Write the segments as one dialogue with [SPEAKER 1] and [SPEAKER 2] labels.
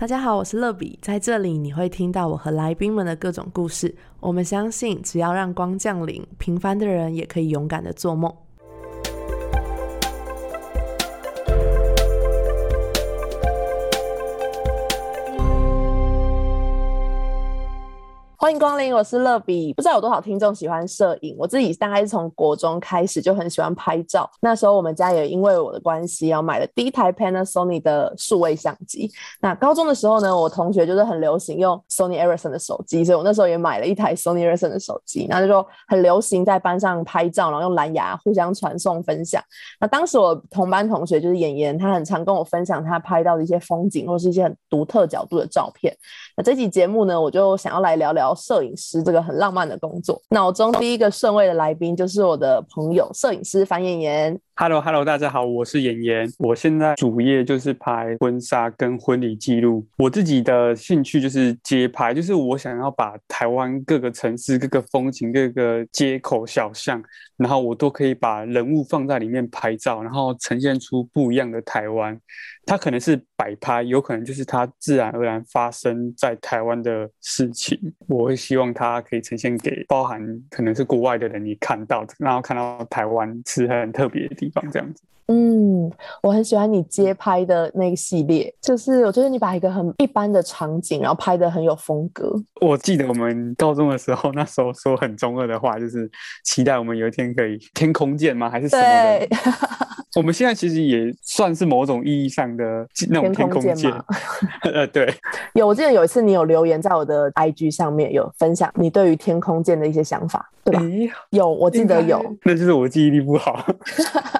[SPEAKER 1] 大家好，我是乐比，在这里你会听到我和来宾们的各种故事。我们相信，只要让光降临，平凡的人也可以勇敢的做梦。欢迎光临，我是乐比。不知道有多少听众喜欢摄影，我自己大概是从国中开始就很喜欢拍照。那时候我们家也因为我的关系，要买了第一台 Panasonic 的数位相机。那高中的时候呢，我同学就是很流行用 Sony Ericsson 的手机，所以我那时候也买了一台 Sony Ericsson 的手机。那就说很流行在班上拍照，然后用蓝牙互相传送分享。那当时我同班同学就是妍妍，他很常跟我分享他拍到的一些风景或是一些很独特角度的照片。那这期节目呢，我就想要来聊聊。摄影师这个很浪漫的工作，脑中第一个顺位的来宾就是我的朋友摄影师樊妍妍。
[SPEAKER 2] Hello，Hello，大家好，我是妍妍。我现在主业就是拍婚纱跟婚礼记录。我自己的兴趣就是街拍，就是我想要把台湾各个城市、各个风景、各个街口小巷，然后我都可以把人物放在里面拍照，然后呈现出不一样的台湾。它可能是摆拍，有可能就是它自然而然发生在台湾的事情。我会希望它可以呈现给包含可能是国外的人你看到，然后看到台湾是很特别的地。这样子，
[SPEAKER 1] 嗯，我很喜欢你街拍的那个系列，就是我觉得你把一个很一般的场景，然后拍的很有风格。
[SPEAKER 2] 我记得我们高中的时候，那时候说很中二的话，就是期待我们有一天可以天空见吗？还是什么的？我们现在其实也算是某种意义上的那种天空见 呃，对，
[SPEAKER 1] 有，我记得有一次你有留言在我的 IG 上面有分享你对于天空见的一些想法，对吧？有，我记得有，
[SPEAKER 2] 那就是我记忆力不好。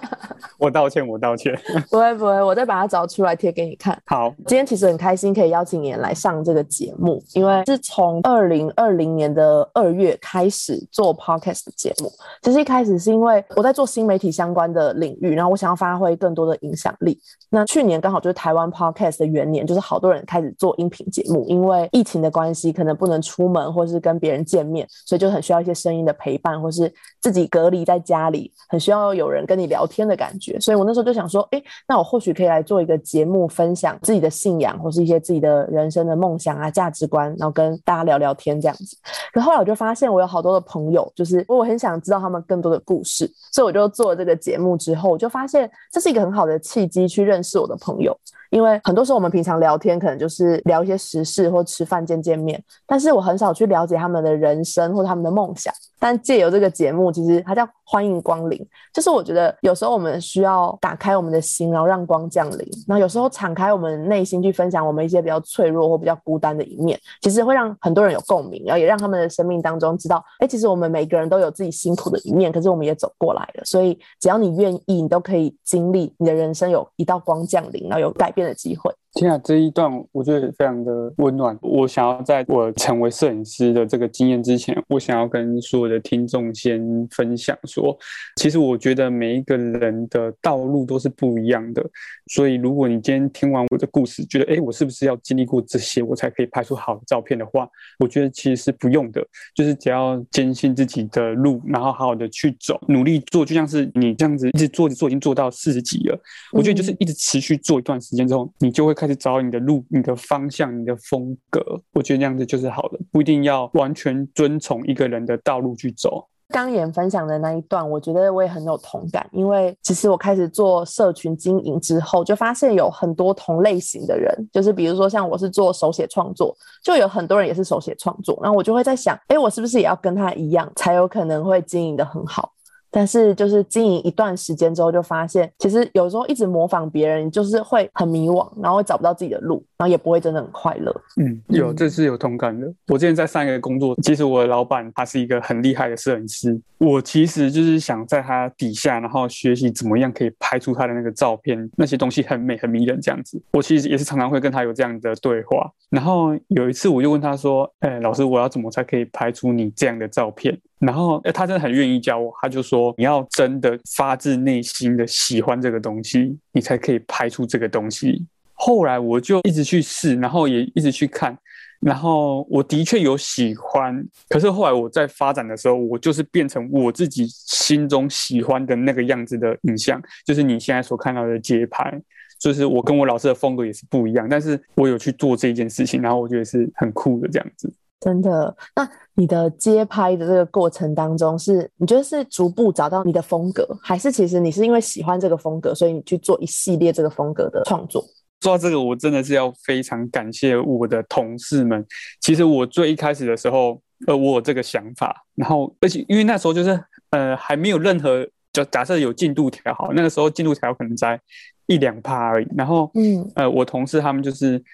[SPEAKER 2] 我道歉，我道歉。
[SPEAKER 1] 不会不会，我再把它找出来贴给你看。
[SPEAKER 2] 好，
[SPEAKER 1] 今天其实很开心可以邀请你来上这个节目，因为是从二零二零年的二月开始做 podcast 的节目。其实一开始是因为我在做新媒体相关的领域，然后我想要发挥更多的影响力。那去年刚好就是台湾 podcast 的元年，就是好多人开始做音频节目，因为疫情的关系，可能不能出门或是跟别人见面，所以就很需要一些声音的陪伴，或是自己隔离在家里，很需要有人跟你聊天的感觉。所以我那时候就想说，哎，那我或许可以来做一个节目，分享自己的信仰或是一些自己的人生的梦想啊、价值观，然后跟大家聊聊天这样子。可后来我就发现，我有好多的朋友，就是我很想知道他们更多的故事，所以我就做了这个节目之后，我就发现这是一个很好的契机去认识我的朋友。因为很多时候我们平常聊天可能就是聊一些时事或吃饭见见面，但是我很少去了解他们的人生或他们的梦想。但借由这个节目，其实它叫欢迎光临，就是我觉得有时候我们需要打开我们的心，然后让光降临。然后有时候敞开我们内心去分享我们一些比较脆弱或比较孤单的一面，其实会让很多人有共鸣，然后也让他们的生命当中知道，哎，其实我们每个人都有自己辛苦的一面，可是我们也走过来了。所以只要你愿意，你都可以经历你的人生有一道光降临，然后有改变的机会。
[SPEAKER 2] 天啊，这一段我觉得非常的温暖。我想要在我成为摄影师的这个经验之前，我想要跟所有的听众先分享说，其实我觉得每一个人的道路都是不一样的。所以，如果你今天听完我的故事，觉得哎，我是不是要经历过这些，我才可以拍出好的照片的话，我觉得其实是不用的。就是只要坚信自己的路，然后好好的去走，努力做，就像是你这样子一直做着做，已经做到四十几了。我觉得就是一直持续做一段时间之后，你就会。开始找你的路、你的方向、你的风格，我觉得那样子就是好的，不一定要完全遵从一个人的道路去走。
[SPEAKER 1] 刚演分享的那一段，我觉得我也很有同感，因为其实我开始做社群经营之后，就发现有很多同类型的人，就是比如说像我是做手写创作，就有很多人也是手写创作，然后我就会在想，哎，我是不是也要跟他一样，才有可能会经营的很好？但是就是经营一段时间之后，就发现其实有时候一直模仿别人，就是会很迷惘，然后找不到自己的路，然后也不会真的很快乐。
[SPEAKER 2] 嗯，有这是有同感的。我之前在上一个工作，其实我的老板他是一个很厉害的摄影师，我其实就是想在他底下，然后学习怎么样可以拍出他的那个照片，那些东西很美很迷人这样子。我其实也是常常会跟他有这样的对话。然后有一次我就问他说：“哎，老师，我要怎么才可以拍出你这样的照片？”然后，哎，他真的很愿意教我。他就说：“你要真的发自内心的喜欢这个东西，你才可以拍出这个东西。”后来我就一直去试，然后也一直去看，然后我的确有喜欢。可是后来我在发展的时候，我就是变成我自己心中喜欢的那个样子的影像，就是你现在所看到的街拍。就是我跟我老师的风格也是不一样，但是我有去做这件事情，然后我觉得是很酷的这样子。
[SPEAKER 1] 真的，那你的街拍的这个过程当中，是你觉得是逐步找到你的风格，还是其实你是因为喜欢这个风格，所以你去做一系列这个风格的创作？
[SPEAKER 2] 说到这个，我真的是要非常感谢我的同事们。其实我最一开始的时候，呃，我有这个想法，然后而且因为那时候就是呃还没有任何，就假设有进度条好，那个时候进度条可能在一两趴而已。然后嗯呃，我同事他们就是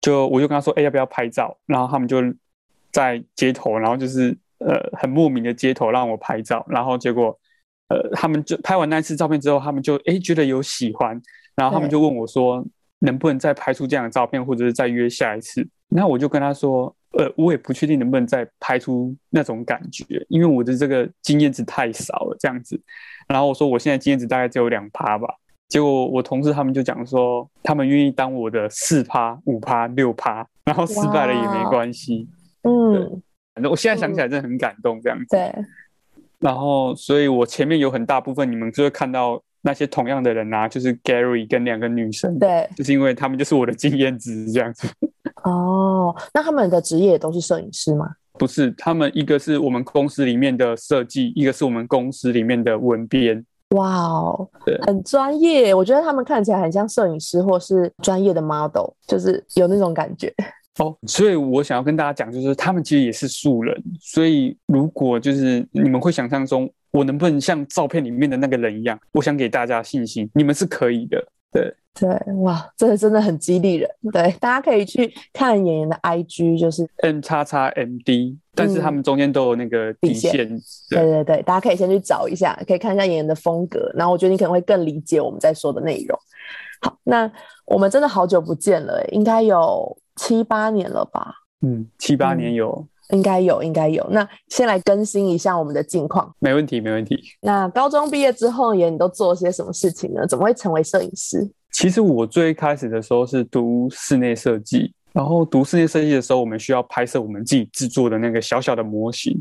[SPEAKER 2] 就我就跟他说，哎，要不要拍照？然后他们就。在街头，然后就是呃很莫名的街头让我拍照，然后结果呃他们就拍完那一次照片之后，他们就哎觉得有喜欢，然后他们就问我说能不能再拍出这样的照片，或者是再约下一次。那我就跟他说，呃我也不确定能不能再拍出那种感觉，因为我的这个经验值太少了这样子。然后我说我现在经验值大概只有两趴吧。结果我同事他们就讲说，他们愿意当我的四趴、五趴、六趴，然后失败了也没关系。嗯，反正我现在想起来真的很感动，这样子。
[SPEAKER 1] 对。
[SPEAKER 2] 然后，所以我前面有很大部分你们就会看到那些同样的人啊，就是 Gary 跟两个女生。
[SPEAKER 1] 对。
[SPEAKER 2] 就是因为他们就是我的经验值这样子。
[SPEAKER 1] 哦，那他们的职业都是摄影师吗？
[SPEAKER 2] 不是，他们一个是我们公司里面的设计，一个是我们公司里面的文编。
[SPEAKER 1] 哇哦，很专业。我觉得他们看起来很像摄影师或是专业的 model，就是有那种感觉。
[SPEAKER 2] 哦，所以我想要跟大家讲，就是他们其实也是素人，所以如果就是你们会想象中，我能不能像照片里面的那个人一样？我想给大家信心，你们是可以的。对
[SPEAKER 1] 对，哇，这个真的很激励人。对，大家可以去看演员的 IG，就是
[SPEAKER 2] N 叉叉 MD，但是他们中间都有那个底线。
[SPEAKER 1] 对对对，大家可以先去找一下，可以看一下演员的风格，然后我觉得你可能会更理解我们在说的内容。好，那我们真的好久不见了，应该有。七八年了吧？
[SPEAKER 2] 嗯，七八年有，
[SPEAKER 1] 应该有，应该有。那先来更新一下我们的近况。
[SPEAKER 2] 没问题，没问题。
[SPEAKER 1] 那高中毕业之后，也你都做了些什么事情呢？怎么会成为摄影师？
[SPEAKER 2] 其实我最开始的时候是读室内设计，然后读室内设计的时候，我们需要拍摄我们自己制作的那个小小的模型。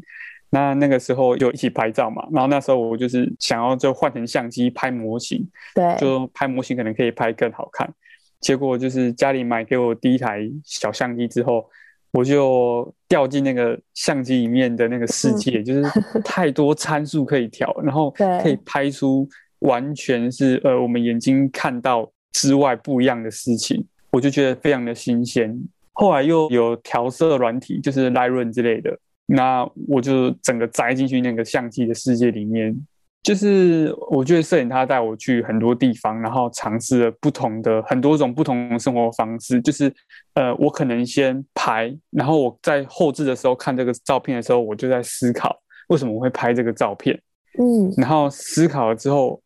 [SPEAKER 2] 那那个时候就一起拍照嘛，然后那时候我就是想要就换成相机拍模型，
[SPEAKER 1] 对，
[SPEAKER 2] 就拍模型可能可以拍更好看。结果就是家里买给我第一台小相机之后，我就掉进那个相机里面的那个世界，就是太多参数可以调，然后可以拍出完全是呃我们眼睛看到之外不一样的事情，我就觉得非常的新鲜。后来又有调色软体，就是 Lightroom 之类的，那我就整个栽进去那个相机的世界里面。就是我觉得摄影它带我去很多地方，然后尝试了不同的很多种不同的生活方式。就是呃，我可能先拍，然后我在后置的时候看这个照片的时候，我就在思考为什么我会拍这个照片。嗯，然后思考了之后，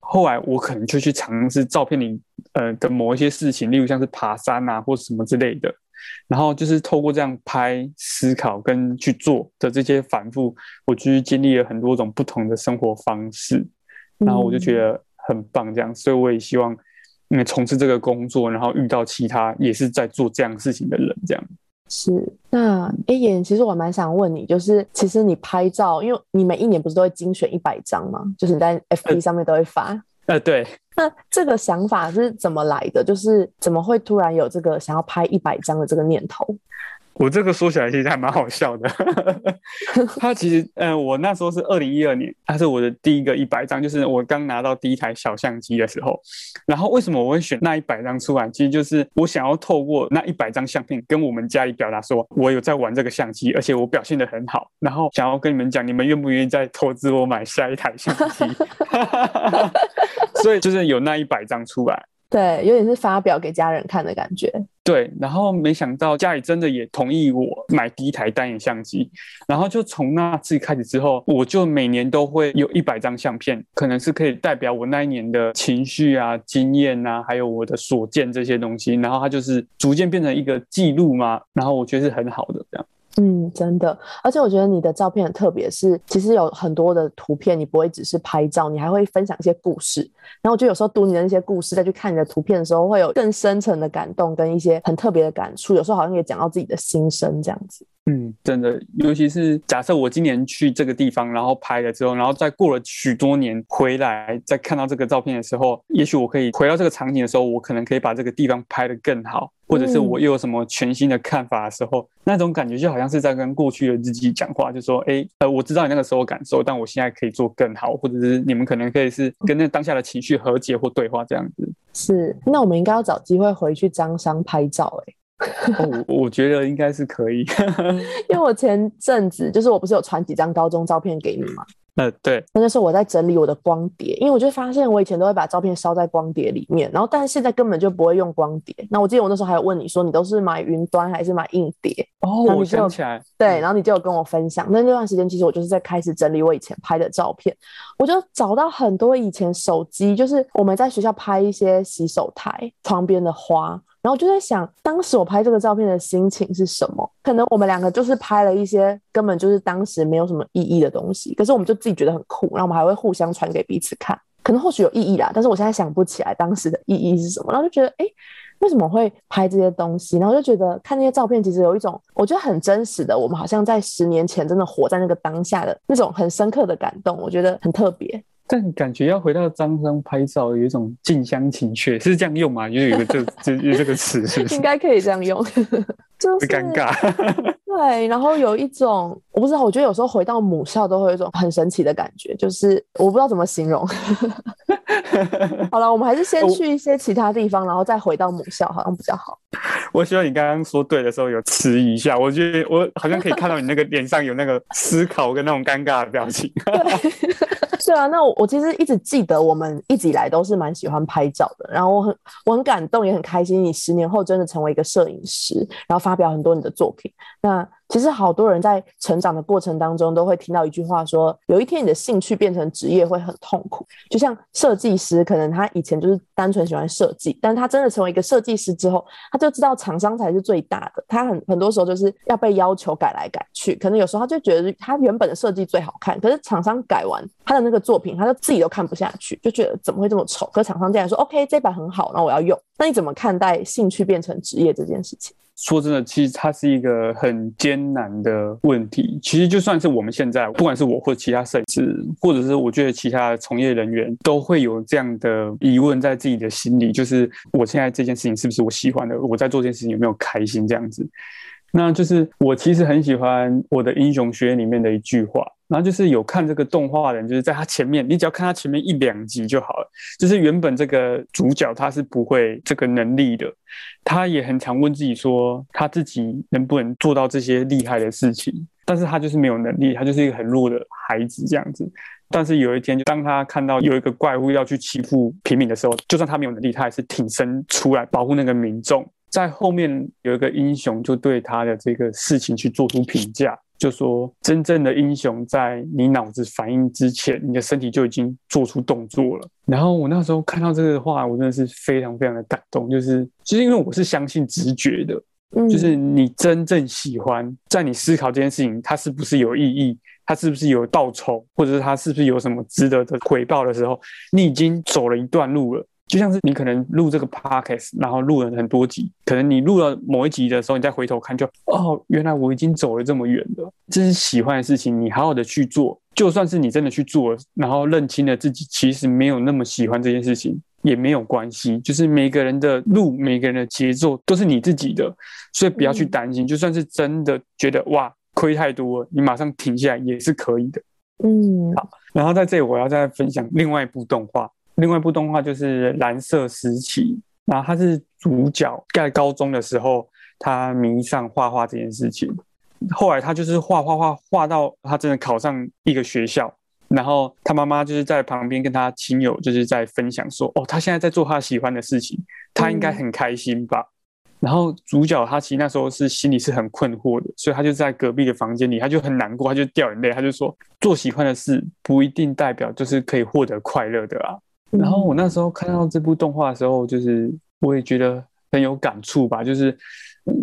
[SPEAKER 2] 后来我可能就去尝试照片里呃的某一些事情，例如像是爬山啊或什么之类的。然后就是透过这样拍、思考跟去做的这些反复，我去经历了很多种不同的生活方式，然后我就觉得很棒。这样，所以我也希望，嗯，从事这个工作，然后遇到其他也是在做这样事情的人，这样。
[SPEAKER 1] 是。那 A 眼，其实我蛮想问你，就是其实你拍照，因为你每一年不是都会精选一百张吗？就是你在 FB 上面都会发。
[SPEAKER 2] 呃，对。
[SPEAKER 1] 那这个想法是怎么来的？就是怎么会突然有这个想要拍一百张的这个念头？
[SPEAKER 2] 我这个说起来其实还蛮好笑的。他其实，嗯，我那时候是二零一二年，他是我的第一个一百张，就是我刚拿到第一台小相机的时候。然后为什么我会选那一百张出来？其实就是我想要透过那一百张相片，跟我们家里表达说，我有在玩这个相机，而且我表现的很好。然后想要跟你们讲，你们愿不愿意再投资我买下一台相机？所以就是有那一百张出来。
[SPEAKER 1] 对，有点是发表给家人看的感觉。
[SPEAKER 2] 对，然后没想到家里真的也同意我买第一台单眼相机，然后就从那次开始之后，我就每年都会有一百张相片，可能是可以代表我那一年的情绪啊、经验啊，还有我的所见这些东西，然后它就是逐渐变成一个记录嘛，然后我觉得是很好的这样。
[SPEAKER 1] 嗯，真的，而且我觉得你的照片很特别，是其实有很多的图片，你不会只是拍照，你还会分享一些故事。然后我觉得有时候读你的那些故事，再去看你的图片的时候，会有更深层的感动跟一些很特别的感触。有时候好像也讲到自己的心声这样子。
[SPEAKER 2] 嗯，真的，尤其是假设我今年去这个地方，然后拍了之后，然后再过了许多年回来，再看到这个照片的时候，也许我可以回到这个场景的时候，我可能可以把这个地方拍得更好，或者是我又有什么全新的看法的时候，那种感觉就好像是在跟过去的自己讲话，就说，哎，呃，我知道你那个时候感受，但我现在可以做更好，或者是你们可能可以是跟那当下的情绪和解或对话这样子。
[SPEAKER 1] 是，那我们应该要找机会回去张商拍照，哎。
[SPEAKER 2] 我我觉得应该是可以，
[SPEAKER 1] 因为我前阵子就是我不是有传几张高中照片给你吗？
[SPEAKER 2] 呃，对，
[SPEAKER 1] 那就是我在整理我的光碟，因为我就发现我以前都会把照片烧在光碟里面，然后但是现在根本就不会用光碟。那我记得我那时候还有问你说，你都是买云端还是买硬碟？
[SPEAKER 2] 哦，我想起来，
[SPEAKER 1] 对，然后你就有跟我分享。那那段时间其实我就是在开始整理我以前拍的照片，我就找到很多以前手机，就是我们在学校拍一些洗手台窗边的花。然后就在想，当时我拍这个照片的心情是什么？可能我们两个就是拍了一些根本就是当时没有什么意义的东西，可是我们就自己觉得很酷，然后我们还会互相传给彼此看，可能或许有意义啦，但是我现在想不起来当时的意义是什么。然后就觉得，哎，为什么会拍这些东西？然后就觉得看那些照片，其实有一种我觉得很真实的，我们好像在十年前真的活在那个当下的那种很深刻的感动，我觉得很特别。
[SPEAKER 2] 但感觉要回到张张拍照，有一种近乡情怯，是这样用吗？因为有个这 这有这个词？
[SPEAKER 1] 应该可以这样用，就是
[SPEAKER 2] 尴尬。
[SPEAKER 1] 对，然后有一种我不知道，我觉得有时候回到母校都会有一种很神奇的感觉，就是我不知道怎么形容。好了，我们还是先去一些其他地方，然后再回到母校，好像比较好。
[SPEAKER 2] 我希望你刚刚说对的时候有迟疑一下，我觉得我好像可以看到你那个脸上有那个思考跟那种尴尬的表情。
[SPEAKER 1] 对啊，那我我其实一直记得，我们一直以来都是蛮喜欢拍照的。然后我很我很感动，也很开心，你十年后真的成为一个摄影师，然后发表很多你的作品。那其实好多人在成长的过程当中都会听到一句话，说有一天你的兴趣变成职业会很痛苦。就像设计师，可能他以前就是单纯喜欢设计，但他真的成为一个设计师之后，他就知道厂商才是最大的。他很很多时候就是要被要求改来改去，可能有时候他就觉得他原本的设计最好看，可是厂商改完他的那个作品，他就自己都看不下去，就觉得怎么会这么丑？可是厂商竟然说 OK，这版很好，那我要用。那你怎么看待兴趣变成职业这件事情？
[SPEAKER 2] 说真的，其实它是一个很艰难的问题。其实就算是我们现在，不管是我或其他摄影师，或者是我觉得其他从业人员，都会有这样的疑问在自己的心里：，就是我现在这件事情是不是我喜欢的？我在做这件事情有没有开心？这样子。那就是我其实很喜欢我的英雄学院里面的一句话。然后就是有看这个动画的人，就是在他前面，你只要看他前面一两集就好了。就是原本这个主角他是不会这个能力的，他也很常问自己说，他自己能不能做到这些厉害的事情？但是他就是没有能力，他就是一个很弱的孩子这样子。但是有一天，就当他看到有一个怪物要去欺负平民的时候，就算他没有能力，他还是挺身出来保护那个民众。在后面有一个英雄就对他的这个事情去做出评价。就说真正的英雄，在你脑子反应之前，你的身体就已经做出动作了。然后我那时候看到这个话，我真的是非常非常的感动。就是其实因为我是相信直觉的，就是你真正喜欢，在你思考这件事情，它是不是有意义，它是不是有报酬，或者是它是不是有什么值得的回报的时候，你已经走了一段路了。就像是你可能录这个 podcast，然后录了很多集，可能你录了某一集的时候，你再回头看，就哦，原来我已经走了这么远了。这是喜欢的事情，你好好的去做。就算是你真的去做，然后认清了自己其实没有那么喜欢这件事情，也没有关系。就是每个人的路，每个人的节奏都是你自己的，所以不要去担心。就算是真的觉得哇亏太多了，你马上停下来也是可以的。
[SPEAKER 1] 嗯，
[SPEAKER 2] 好。然后在这里我要再分享另外一部动画。另外一部动画就是《蓝色时期》，然后他是主角在高中的时候，他迷上画画这件事情。后来他就是画画画画到他真的考上一个学校，然后他妈妈就是在旁边跟他亲友就是在分享说：“哦，他现在在做他喜欢的事情，他应该很开心吧？”然后主角他其实那时候是心里是很困惑的，所以他就在隔壁的房间里，他就很难过，他就掉眼泪，他就说：“做喜欢的事不一定代表就是可以获得快乐的啊。”然后我那时候看到这部动画的时候，就是我也觉得很有感触吧。就是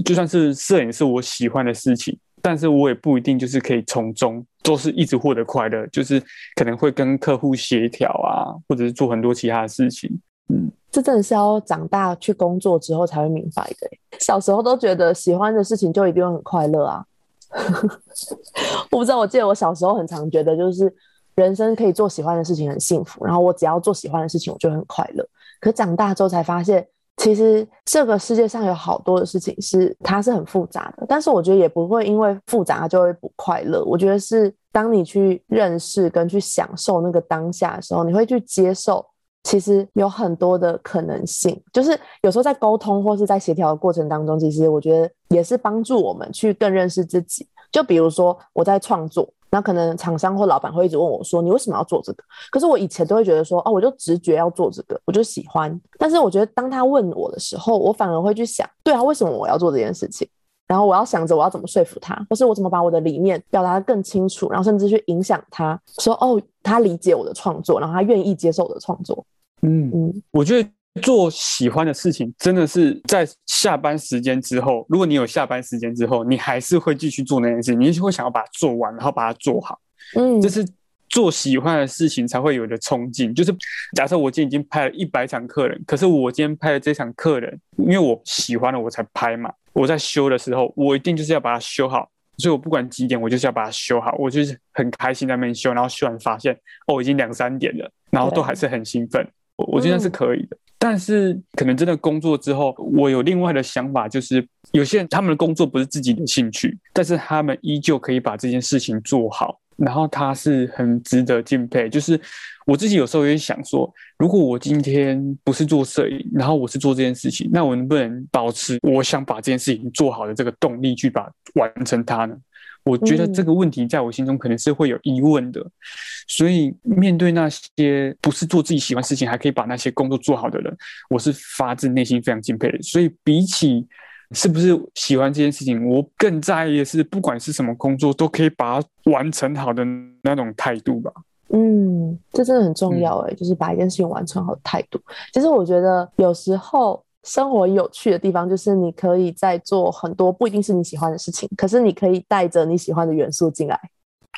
[SPEAKER 2] 就算是摄影是我喜欢的事情，但是我也不一定就是可以从中都是一直获得快乐，就是可能会跟客户协调啊，或者是做很多其他的事情。嗯，
[SPEAKER 1] 这真的是要长大去工作之后才会明白的。小时候都觉得喜欢的事情就一定会很快乐啊。我不知道，我记得我小时候很常觉得，就是人生可以做喜欢的事情很幸福，然后我只要做喜欢的事情，我就很快乐。可长大之后才发现，其实这个世界上有好多的事情是它是很复杂的，但是我觉得也不会因为复杂就会不快乐。我觉得是当你去认识跟去享受那个当下的时候，你会去接受。其实有很多的可能性，就是有时候在沟通或是在协调的过程当中，其实我觉得也是帮助我们去更认识自己。就比如说我在创作，那可能厂商或老板会一直问我说：“你为什么要做这个？”可是我以前都会觉得说：“哦，我就直觉要做这个，我就喜欢。”但是我觉得当他问我的时候，我反而会去想：“对啊，为什么我要做这件事情？”然后我要想着我要怎么说服他，或是我怎么把我的理念表达的更清楚，然后甚至去影响他，说：“哦，他理解我的创作，然后他愿意接受我的创作。”
[SPEAKER 2] 嗯嗯，我觉得做喜欢的事情，真的是在下班时间之后，如果你有下班时间之后，你还是会继续做那件事，你会想要把它做完，然后把它做好。嗯，这是做喜欢的事情才会有的冲劲。就是假设我今天已经拍了一百场客人，可是我今天拍的这场客人，因为我喜欢了，我才拍嘛。我在修的时候，我一定就是要把它修好，所以我不管几点，我就是要把它修好。我就是很开心在那边修，然后修完发现哦，已经两三点了，然后都还是很兴奋。我我觉得是可以的，但是可能真的工作之后，我有另外的想法，就是有些人他们的工作不是自己的兴趣，但是他们依旧可以把这件事情做好，然后他是很值得敬佩。就是我自己有时候也想说，如果我今天不是做摄影，然后我是做这件事情，那我能不能保持我想把这件事情做好的这个动力去把完成它呢？我觉得这个问题在我心中可能是会有疑问的，所以面对那些不是做自己喜欢事情还可以把那些工作做好的人，我是发自内心非常敬佩的。所以比起是不是喜欢这件事情，我更在意的是不管是什么工作都可以把它完成好的那种态度吧。
[SPEAKER 1] 嗯，这真的很重要哎，就是把一件事情完成好的态度。其实我觉得有时候。生活有趣的地方就是你可以在做很多不一定是你喜欢的事情，可是你可以带着你喜欢的元素进来。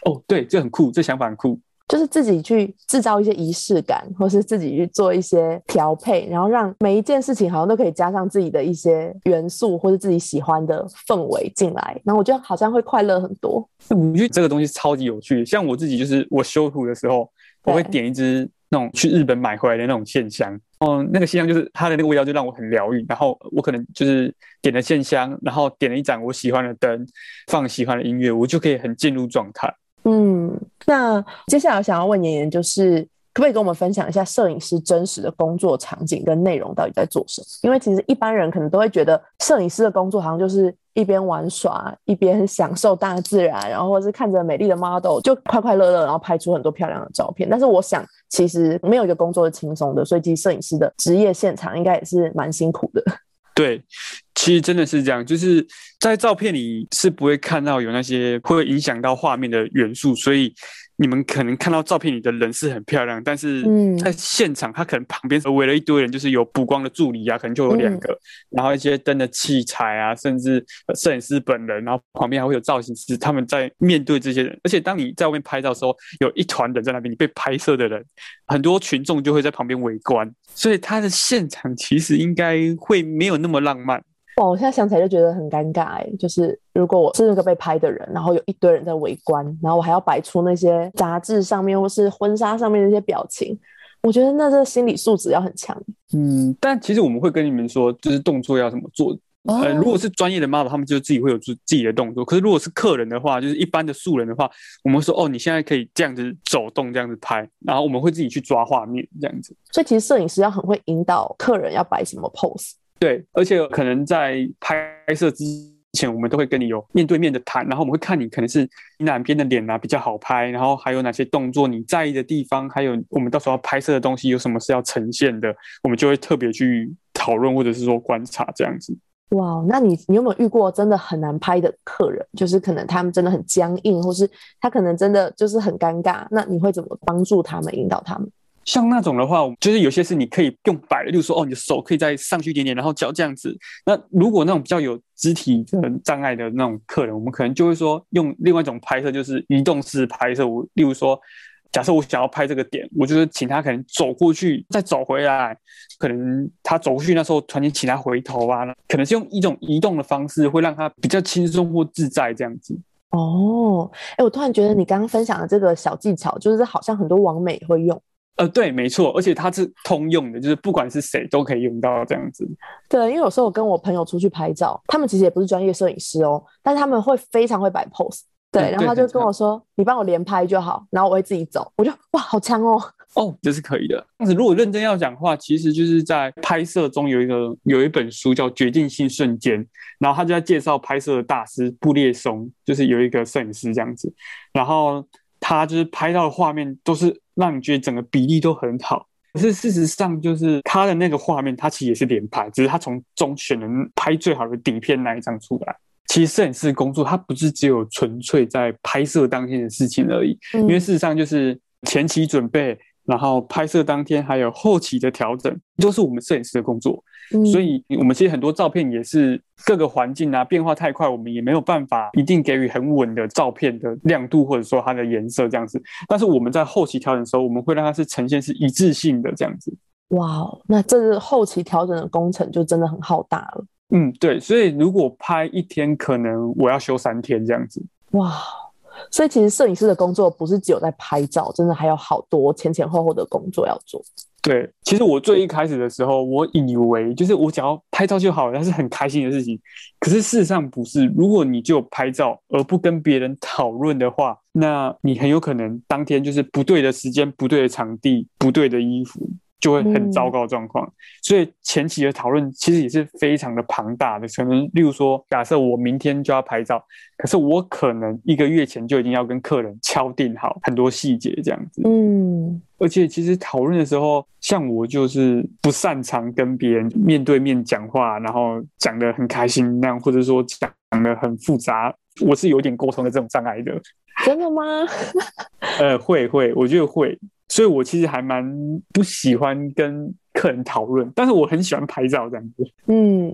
[SPEAKER 2] 哦，对，这很酷，这想法很酷。
[SPEAKER 1] 就是自己去制造一些仪式感，或是自己去做一些调配，然后让每一件事情好像都可以加上自己的一些元素，或者自己喜欢的氛围进来。然后我觉得好像会快乐很多。
[SPEAKER 2] 我觉得这个东西超级有趣。像我自己，就是我修图的时候，我会点一支那种去日本买回来的那种线香。哦，那个线香就是它的那个味道，就让我很疗愈。然后我可能就是点了线香，然后点了一盏我喜欢的灯，放喜欢的音乐，我就可以很进入状态。
[SPEAKER 1] 嗯，那接下来我想要问妍妍，就是可不可以跟我们分享一下摄影师真实的工作场景跟内容到底在做什么？因为其实一般人可能都会觉得摄影师的工作好像就是一边玩耍，一边享受大自然，然后或是看着美丽的 model 就快快乐乐，然后拍出很多漂亮的照片。但是我想。其实没有一个工作是轻松的，所以其实摄影师的职业现场应该也是蛮辛苦的。
[SPEAKER 2] 对，其实真的是这样，就是在照片里是不会看到有那些会影响到画面的元素，所以。你们可能看到照片里的人是很漂亮，但是在现场，他可能旁边围了一堆人，就是有补光的助理啊，可能就有两个，然后一些灯的器材啊，甚至摄影师本人，然后旁边还会有造型师，他们在面对这些人。而且当你在外面拍照的时候，有一团人在那边，你被拍摄的人，很多群众就会在旁边围观，所以他的现场其实应该会没有那么浪漫。
[SPEAKER 1] 哇！我现在想起来就觉得很尴尬哎，就是如果我是那个被拍的人，然后有一堆人在围观，然后我还要摆出那些杂志上面或是婚纱上面的一些表情，我觉得那这心理素质要很强。
[SPEAKER 2] 嗯，但其实我们会跟你们说，就是动作要怎么做。呃，如果是专业的 model，他们就自己会有自自己的动作。可是如果是客人的话，就是一般的素人的话，我们说哦，你现在可以这样子走动，这样子拍，然后我们会自己去抓画面这样子。
[SPEAKER 1] 所以其实摄影师要很会引导客人要摆什么 pose。
[SPEAKER 2] 对，而且可能在拍摄之前，我们都会跟你有面对面的谈，然后我们会看你可能是你哪边的脸啊比较好拍，然后还有哪些动作你在意的地方，还有我们到时候要拍摄的东西有什么是要呈现的，我们就会特别去讨论或者是说观察这样子。
[SPEAKER 1] 哇，那你你有没有遇过真的很难拍的客人？就是可能他们真的很僵硬，或是他可能真的就是很尴尬，那你会怎么帮助他们，引导他们？
[SPEAKER 2] 像那种的话，就是有些是你可以用摆的，例如说，哦，你的手可以再上去一点点，然后脚这样子。那如果那种比较有肢体的障碍的那种客人，我们可能就会说用另外一种拍摄，就是移动式拍摄。我例如说，假设我想要拍这个点，我就是请他可能走过去，再走回来。可能他走过去那时候，突然间请他回头啊，可能是用一种移动的方式，会让他比较轻松或自在这样子。
[SPEAKER 1] 哦，哎，我突然觉得你刚刚分享的这个小技巧，就是好像很多网美会用。
[SPEAKER 2] 呃，对，没错，而且它是通用的，就是不管是谁都可以用到这样子。
[SPEAKER 1] 对，因为有时候我跟我朋友出去拍照，他们其实也不是专业摄影师哦，但是他们会非常会摆 pose。对，然后他就跟我说：“你帮我连拍就好，然后我会自己走。”我就哇，好强哦！
[SPEAKER 2] 哦，这是可以的。但是如果认真要讲话，其实就是在拍摄中有一个有一本书叫《决定性瞬间》，然后他就在介绍拍摄的大师布列松，就是有一个摄影师这样子，然后他就是拍到的画面都是让你觉得整个比例都很好。可是事实上，就是他的那个画面，他其实也是连拍，只是他从中选能拍最好的底片那一张出来。其实摄影师工作，他不是只有纯粹在拍摄当天的事情而已，因为事实上就是前期准备。然后拍摄当天还有后期的调整，都是我们摄影师的工作。所以，我们其实很多照片也是各个环境啊变化太快，我们也没有办法一定给予很稳的照片的亮度或者说它的颜色这样子。但是我们在后期调整的时候，我们会让它是呈现是一致性的这样子。
[SPEAKER 1] 哇，那这是后期调整的工程就真的很浩大了。
[SPEAKER 2] 嗯，对。所以如果拍一天，可能我要休三天这样子。
[SPEAKER 1] 哇。所以其实摄影师的工作不是只有在拍照，真的还有好多前前后后的工作要做。
[SPEAKER 2] 对，其实我最一开始的时候，我以为就是我只要拍照就好了，那是很开心的事情。可是事实上不是，如果你就拍照而不跟别人讨论的话，那你很有可能当天就是不对的时间、不对的场地、不对的衣服。就会很糟糕状况，所以前期的讨论其实也是非常的庞大的。可能例如说，假设我明天就要拍照，可是我可能一个月前就已经要跟客人敲定好很多细节这样子。嗯，而且其实讨论的时候，像我就是不擅长跟别人面对面讲话，然后讲的很开心那样，或者说讲的很复杂，我是有点沟通的这种障碍的。
[SPEAKER 1] 真的吗？
[SPEAKER 2] 呃，会会，我觉得会。所以，我其实还蛮不喜欢跟客人讨论，但是我很喜欢拍照这样子。
[SPEAKER 1] 嗯，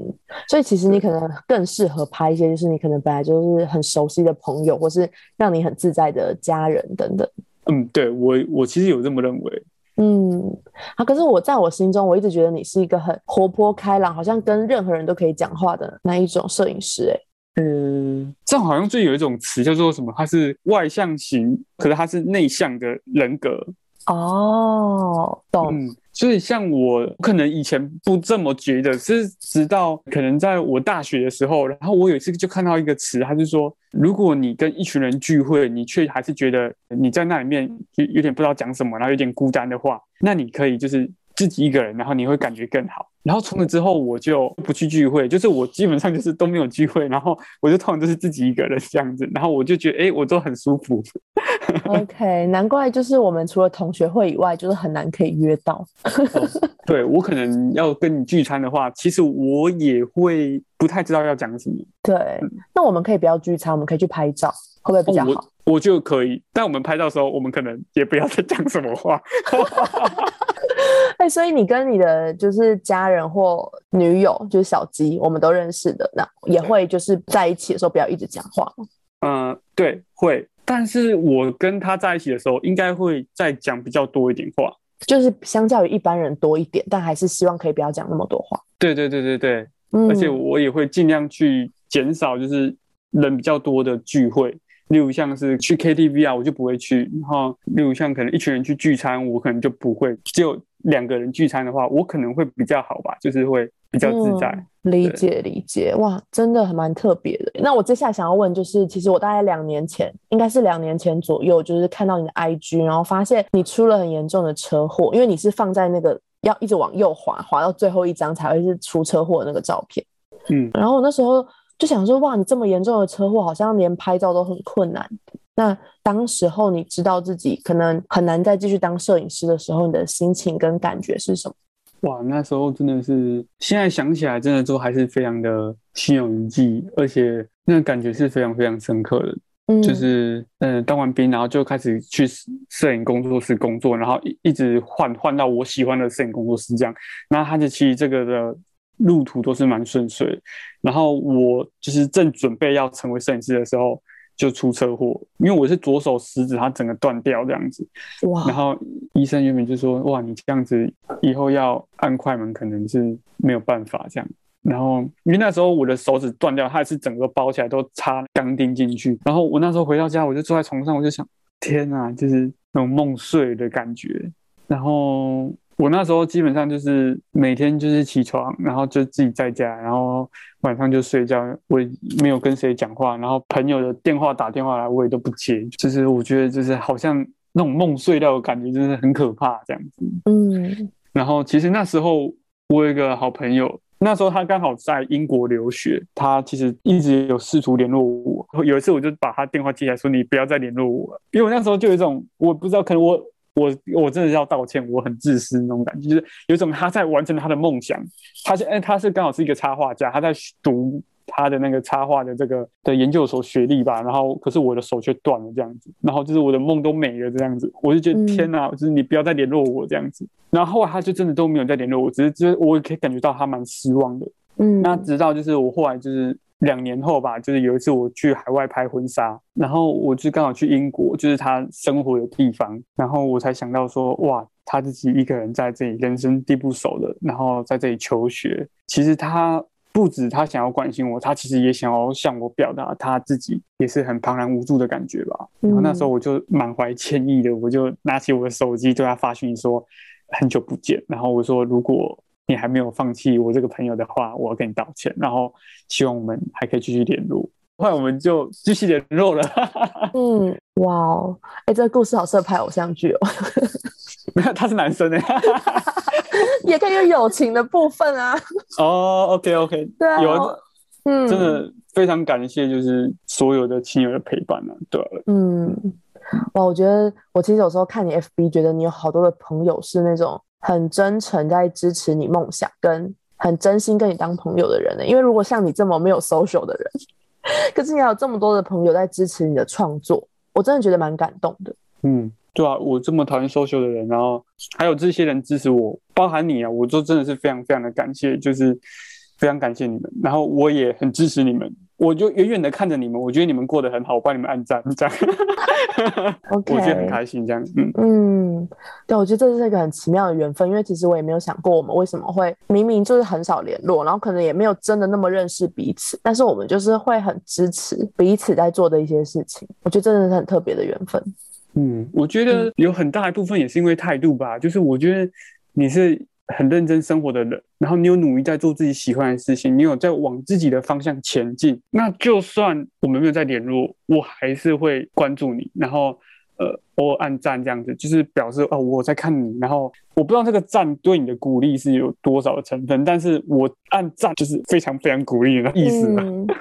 [SPEAKER 1] 所以其实你可能更适合拍一些，就是你可能本来就是很熟悉的朋友，或是让你很自在的家人等等。
[SPEAKER 2] 嗯，对我，我其实有这么认为。
[SPEAKER 1] 嗯，啊，可是我在我心中，我一直觉得你是一个很活泼开朗，好像跟任何人都可以讲话的那一种摄影师。哎，
[SPEAKER 2] 嗯，这好像就有一种词叫做什么？他是外向型，可是他是内向的人格。
[SPEAKER 1] 哦，懂。
[SPEAKER 2] 所以像我可能以前不这么觉得，是直到可能在我大学的时候，然后我有一次就看到一个词，他就说，如果你跟一群人聚会，你却还是觉得你在那里面有有点不知道讲什么，然后有点孤单的话，那你可以就是自己一个人，然后你会感觉更好。然后从此之后，我就不去聚会，就是我基本上就是都没有聚会，然后我就通常都是自己一个人这样子，然后我就觉得，哎，我都很舒服。
[SPEAKER 1] OK，难怪就是我们除了同学会以外，就是很难可以约到。
[SPEAKER 2] 对我可能要跟你聚餐的话，其实我也会不太知道要讲什么。
[SPEAKER 1] 对，那我们可以不要聚餐，我们可以去拍照，会不会比较好？
[SPEAKER 2] 我就可以，但我们拍照的时候，我们可能也不要再讲什么话。
[SPEAKER 1] 哎，所以你跟你的就是家人或女友，就是小鸡，我们都认识的，那也会就是在一起的时候不要一直讲话
[SPEAKER 2] 嗯，对，会。但是我跟他在一起的时候，应该会再讲比较多一点话，
[SPEAKER 1] 就是相较于一般人多一点，但还是希望可以不要讲那么多话。
[SPEAKER 2] 对对对对对，而且我也会尽量去减少就是人比较多的聚会。例如像是去 KTV 啊，我就不会去。然后，例如像可能一群人去聚餐，我可能就不会。只有两个人聚餐的话，我可能会比较好吧，就是会比较自在。
[SPEAKER 1] 理解理解，哇，真的蛮特别的。那我接下来想要问，就是其实我大概两年前，应该是两年前左右，就是看到你的 IG，然后发现你出了很严重的车祸，因为你是放在那个要一直往右滑，滑到最后一张才会是出车祸的那个照片。嗯，然后我那时候。就想说，哇，你这么严重的车祸，好像连拍照都很困难。那当时候你知道自己可能很难再继续当摄影师的时候，你的心情跟感觉是什么？
[SPEAKER 2] 哇，那时候真的是，现在想起来，真的都还是非常的心有余悸，而且那个感觉是非常非常深刻的。嗯，就是嗯，当完兵，然后就开始去摄影工作室工作，然后一一直换换到我喜欢的摄影工作室这样。那他就其实这个的。路途都是蛮顺遂，然后我就是正准备要成为摄影师的时候，就出车祸，因为我是左手食指它整个断掉这样子，哇！然后医生原本就说，哇，你这样子以后要按快门可能是没有办法这样，然后因为那时候我的手指断掉，它是整个包起来都插钢钉进去。然后我那时候回到家，我就坐在床上，我就想，天啊，就是那种梦碎的感觉。然后我那时候基本上就是每天就是起床，然后就自己在家，然后晚上就睡觉，我也没有跟谁讲话，然后朋友的电话打电话来我也都不接，就是我觉得就是好像那种梦碎掉的感觉，真的很可怕这样子。
[SPEAKER 1] 嗯
[SPEAKER 2] 然后其实那时候我有一个好朋友，那时候他刚好在英国留学，他其实一直有试图联络我。有一次我就把他电话接起来说：“你不要再联络我了。”因为我那时候就有一种我不知道，可能我我我真的是要道歉，我很自私那种感觉，就是有种他在完成他的梦想。他是哎，他是刚好是一个插画家，他在读他的那个插画的这个的研究所学历吧，然后可是我的手却断了这样子，然后就是我的梦都没了这样子，我就觉得
[SPEAKER 1] 嗯
[SPEAKER 2] 天哪，就是你不要再联络我这样子。然后后来他就真的都没有再联络我，只是就是我可以感觉到他蛮失望的。
[SPEAKER 1] 嗯，
[SPEAKER 2] 那直到就是我后来就是两年后吧，就是有一次我去海外拍婚纱，然后我就刚好去英国，就是他生活的地方，然后我才想到说，哇，他自己一个人在这里人生地不熟的，然后在这里求学，其实他。不止他想要关心我，他其实也想要向我表达他自己也是很茫然无助的感觉吧。然后那时候我就满怀歉意的，我就拿起我的手机对他发讯息说很久不见，然后我说如果你还没有放弃我这个朋友的话，我要跟你道歉，然后希望我们还可以继续联络。后来我们就继续联络了。
[SPEAKER 1] 嗯，哇哦，哎，这个故事好适合拍偶像剧哦，
[SPEAKER 2] 没有，他是男生哎。
[SPEAKER 1] 也可以有友情的部分啊。
[SPEAKER 2] 哦，OK OK，
[SPEAKER 1] 对啊，
[SPEAKER 2] 有，
[SPEAKER 1] 嗯，
[SPEAKER 2] 真的非常感谢，就是所有的亲友的陪伴啊，对啊
[SPEAKER 1] 嗯，哇，我觉得我其实有时候看你 FB，觉得你有好多的朋友是那种很真诚在支持你梦想，跟很真心跟你当朋友的人呢。因为如果像你这么没有 social 的人，可是你还有这么多的朋友在支持你的创作，我真的觉得蛮感动的。
[SPEAKER 2] 嗯，对啊，我这么讨厌 social 的人，然后还有这些人支持我，包含你啊，我都真的是非常非常的感谢，就是非常感谢你们，然后我也很支持你们，我就远远的看着你们，我觉得你们过得很好，我帮你们按赞，这样。我觉得很开心，这样，嗯。
[SPEAKER 1] 嗯，对，我觉得这是一个很奇妙的缘分，因为其实我也没有想过我们为什么会明明就是很少联络，然后可能也没有真的那么认识彼此，但是我们就是会很支持彼此在做的一些事情，我觉得真的是很特别的缘分。
[SPEAKER 2] 嗯，我觉得有很大一部分也是因为态度吧，就是我觉得你是很认真生活的人，然后你有努力在做自己喜欢的事情，你有在往自己的方向前进，那就算我们没有在联络，我还是会关注你，然后呃偶尔按赞这样子，就是表示哦我在看你，然后我不知道这个赞对你的鼓励是有多少的成分，但是我按赞就是非常非常鼓励的意思啊。
[SPEAKER 1] 嗯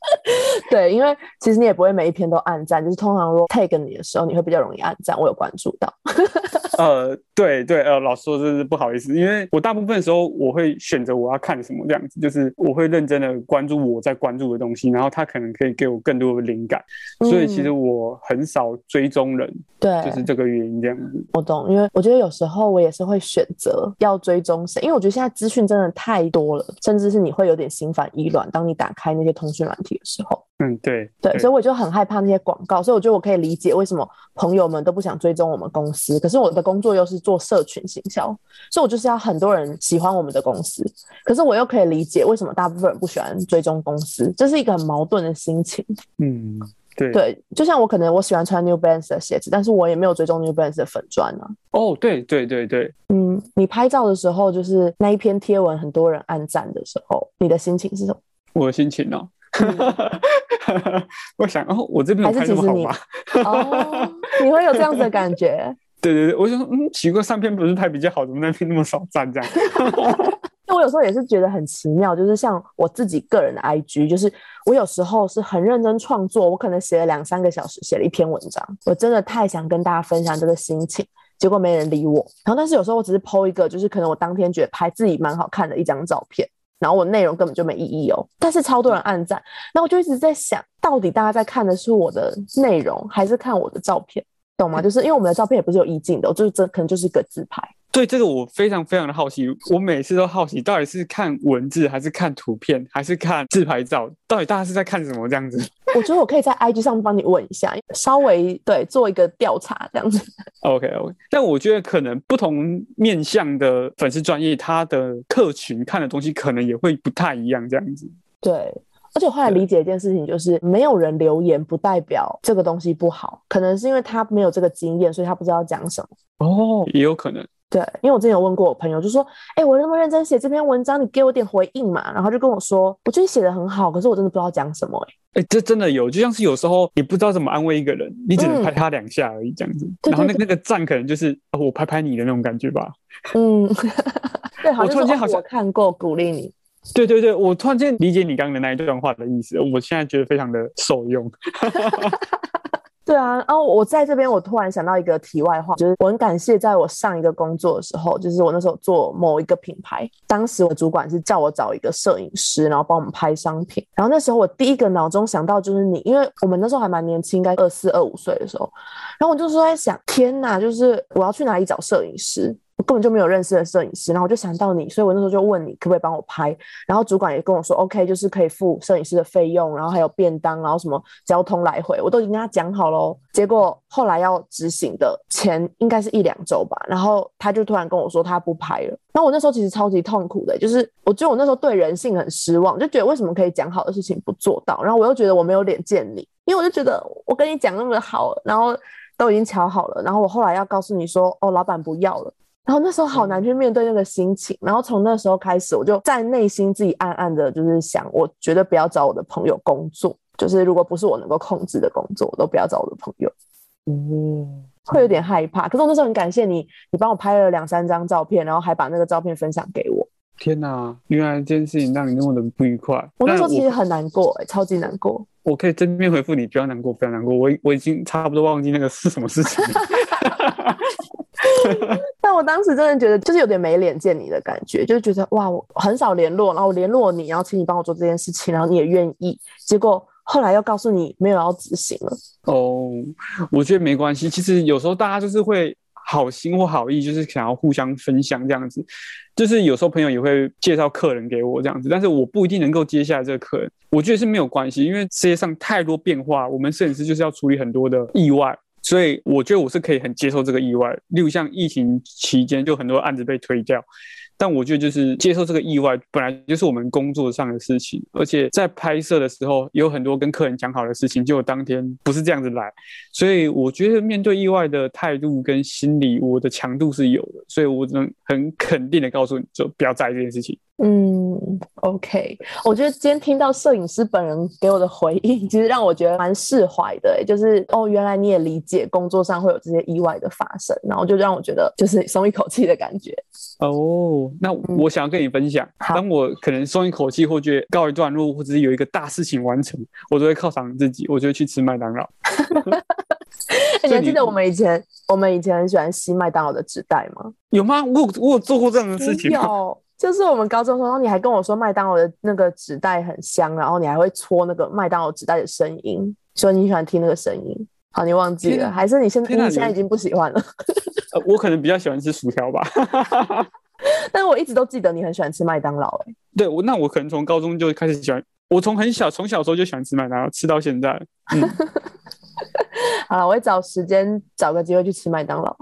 [SPEAKER 1] 对，因为其实你也不会每一篇都按赞，就是通常如果 tag 你的时候，你会比较容易按赞。我有关注到。
[SPEAKER 2] 呃，对对，呃，老实说，真是不好意思，因为我大部分时候我会选择我要看什么这样子，就是我会认真的关注我在关注的东西，然后他可能可以给我更多的灵感，所以其实我很少追踪人，
[SPEAKER 1] 对，
[SPEAKER 2] 就是这个原因这样子。
[SPEAKER 1] 我懂，因为我觉得有时候我也是会选择要追踪谁，因为我觉得现在资讯真的太多了，甚至是你会有点心烦意乱。当你打开那些通讯软体的时候，
[SPEAKER 2] 嗯，对
[SPEAKER 1] 对，所以我就很害怕那些广告，所以我觉得我可以理解为什么朋友们都不想追踪我们公司。可是我的工作又是做社群行销，所以我就是要很多人喜欢我们的公司。可是我又可以理解为什么大部分人不喜欢追踪公司，这是一个很矛盾的心情。
[SPEAKER 2] 嗯，对
[SPEAKER 1] 对，就像我可能我喜欢穿 New Balance 的鞋子，但是我也没有追踪 New Balance 的粉砖啊。
[SPEAKER 2] 哦，对对对对，
[SPEAKER 1] 嗯，你拍照的时候，就是那一篇贴文很多人按赞的时候，你的心情是什么？
[SPEAKER 2] 我的心情哦。我想哦，我这边拍那么好吗？
[SPEAKER 1] 哦，你会有这样子的感觉？
[SPEAKER 2] 对对对，我就说，嗯，奇怪，上篇不是拍比较好，怎么那篇那么少赞这样？
[SPEAKER 1] 因为我有时候也是觉得很奇妙，就是像我自己个人的 IG，就是我有时候是很认真创作，我可能写了两三个小时，写了一篇文章，我真的太想跟大家分享这个心情，结果没人理我。然后，但是有时候我只是 PO 一个，就是可能我当天觉得拍自己蛮好看的一张照片，然后我内容根本就没意义哦，但是超多人按赞，那我就一直在想，到底大家在看的是我的内容，还是看我的照片？懂吗？就是因为我们的照片也不是有意境的，就是这可能就是一个自拍。
[SPEAKER 2] 对这个我非常非常的好奇，我每次都好奇，到底是看文字还是看图片，还是看自拍照，到底大家是在看什么这样子？
[SPEAKER 1] 我觉得我可以在 IG 上帮你问一下，稍微对做一个调查这样子。
[SPEAKER 2] OK OK，但我觉得可能不同面向的粉丝专业，他的客群看的东西可能也会不太一样这样子。
[SPEAKER 1] 对，而且我后来理解一件事情，就是没有人留言不代表这个东西不好，可能是因为他没有这个经验，所以他不知道讲什么。
[SPEAKER 2] 哦，也有可能。
[SPEAKER 1] 对，因为我之前有问过我朋友，就说：“哎、我那么认真写这篇文章，你给我点回应嘛。”然后就跟我说：“我觉得你写的很好，可是我真的不知道讲什么、欸。”
[SPEAKER 2] 哎，这真的有，就像是有时候你不知道怎么安慰一个人，你只能
[SPEAKER 1] 嗯
[SPEAKER 2] 拍他两下而已，这样子。然后那那个赞可能就是、哦、我拍拍你的那种感觉吧。
[SPEAKER 1] 嗯，对，好
[SPEAKER 2] 我
[SPEAKER 1] 像是哦
[SPEAKER 2] 突然间好像
[SPEAKER 1] 我看过鼓励你。
[SPEAKER 2] 对对对，我突然间理解你刚刚的那一段话的意思，我现在觉得非常的受用。
[SPEAKER 1] 对啊，然后我在这边，我突然想到一个题外话，就是我很感谢，在我上一个工作的时候，就是我那时候做某一个品牌，当时我的主管是叫我找一个摄影师，然后帮我们拍商品。然后那时候我第一个脑中想到就是你，因为我们那时候还蛮年轻，应该二四二五岁的时候，然后我就说在想，天哪，就是我要去哪里找摄影师？根本就没有认识的摄影师，然后我就想到你，所以我那时候就问你可不可以帮我拍，然后主管也跟我说 OK，就是可以付摄影师的费用，然后还有便当，然后什么交通来回，我都已经跟他讲好喽。结果后来要执行的前应该是一两周吧，然后他就突然跟我说他不拍了。然后我那时候其实超级痛苦的，就是我觉得我那时候对人性很失望，就觉得为什么可以讲好的事情不做到，然后我又觉得我没有脸见你，因为我就觉得我跟你讲那么好，然后都已经瞧好了，然后我后来要告诉你说哦，老板不要了。然后那时候好难去面对那个心情，然后从那时候开始，我就在内心自己暗暗的，就是想，我绝对不要找我的朋友工作，就是如果不是我能够控制的工作，我都不要找我的朋友，
[SPEAKER 2] 嗯，
[SPEAKER 1] 会有点害怕。可是我那时候很感谢你，你帮我拍了两三张照片，然后还把那个照片分享给我。
[SPEAKER 2] 天哪，原来这件事情让你那么的不愉快。
[SPEAKER 1] 我那时候其实很难过、欸，超级难过。
[SPEAKER 2] 我可以正面回复你，不要难过，不要难过。我我已经差不多忘记那个是什么事情了。
[SPEAKER 1] 但我当时真的觉得，就是有点没脸见你的感觉，就是觉得哇，我很少联络，然后我联络你，然后请你帮我做这件事情，然后你也愿意，结果后来又告诉你没有要执行了。
[SPEAKER 2] 哦，我觉得没关系。其实有时候大家就是会好心或好意，就是想要互相分享这样子。就是有时候朋友也会介绍客人给我这样子，但是我不一定能够接下来这个客人。我觉得是没有关系，因为世界上太多变化，我们摄影师就是要处理很多的意外。所以我觉得我是可以很接受这个意外，例如像疫情期间就很多案子被推掉，但我觉得就是接受这个意外本来就是我们工作上的事情，而且在拍摄的时候有很多跟客人讲好的事情，结果当天不是这样子来，所以我觉得面对意外的态度跟心理，我的强度是有的，所以我能很肯定的告诉你，就不要在意这件事情。
[SPEAKER 1] 嗯，OK，我觉得今天听到摄影师本人给我的回应，其实让我觉得蛮释怀的欸，就是哦，原来你也理解工作上会有这些意外的发生，然后就让我觉得就是松一口气的感觉。
[SPEAKER 2] 哦，那我想要跟你分享，
[SPEAKER 1] 好
[SPEAKER 2] 当我可能松一口气，或觉得告一段落，或者是有一个大事情完成，我都会犒赏自己，我就会去吃麦当劳。
[SPEAKER 1] 欸你还记得我们以前我们以前很喜欢吸麦当劳的纸袋吗？
[SPEAKER 2] 有吗？我有我有做过这样的事情吗？
[SPEAKER 1] 有，就是我们高中的时候，你还跟我说麦当劳的那个纸袋很香，然后你还会搓那个麦当劳纸袋的声音，说你喜欢听那个声音。好，你忘记了，还是你现
[SPEAKER 2] 在你
[SPEAKER 1] 你现在已经不喜欢了？
[SPEAKER 2] 呃，我可能比较喜欢吃薯条吧。
[SPEAKER 1] 但是我一直都记得你很喜欢吃麦当劳、欸，
[SPEAKER 2] 对，我那我可能从高中就开始喜欢，我从很小从小时候就喜欢吃麦当劳，吃到现在。嗯
[SPEAKER 1] 好了，我会找时间找个机会去吃麦当劳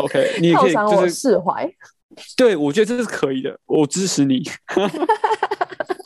[SPEAKER 2] ，，OK，你也
[SPEAKER 1] 我
[SPEAKER 2] 就是
[SPEAKER 1] 释怀。
[SPEAKER 2] 对我觉得这是可以的，我支持你。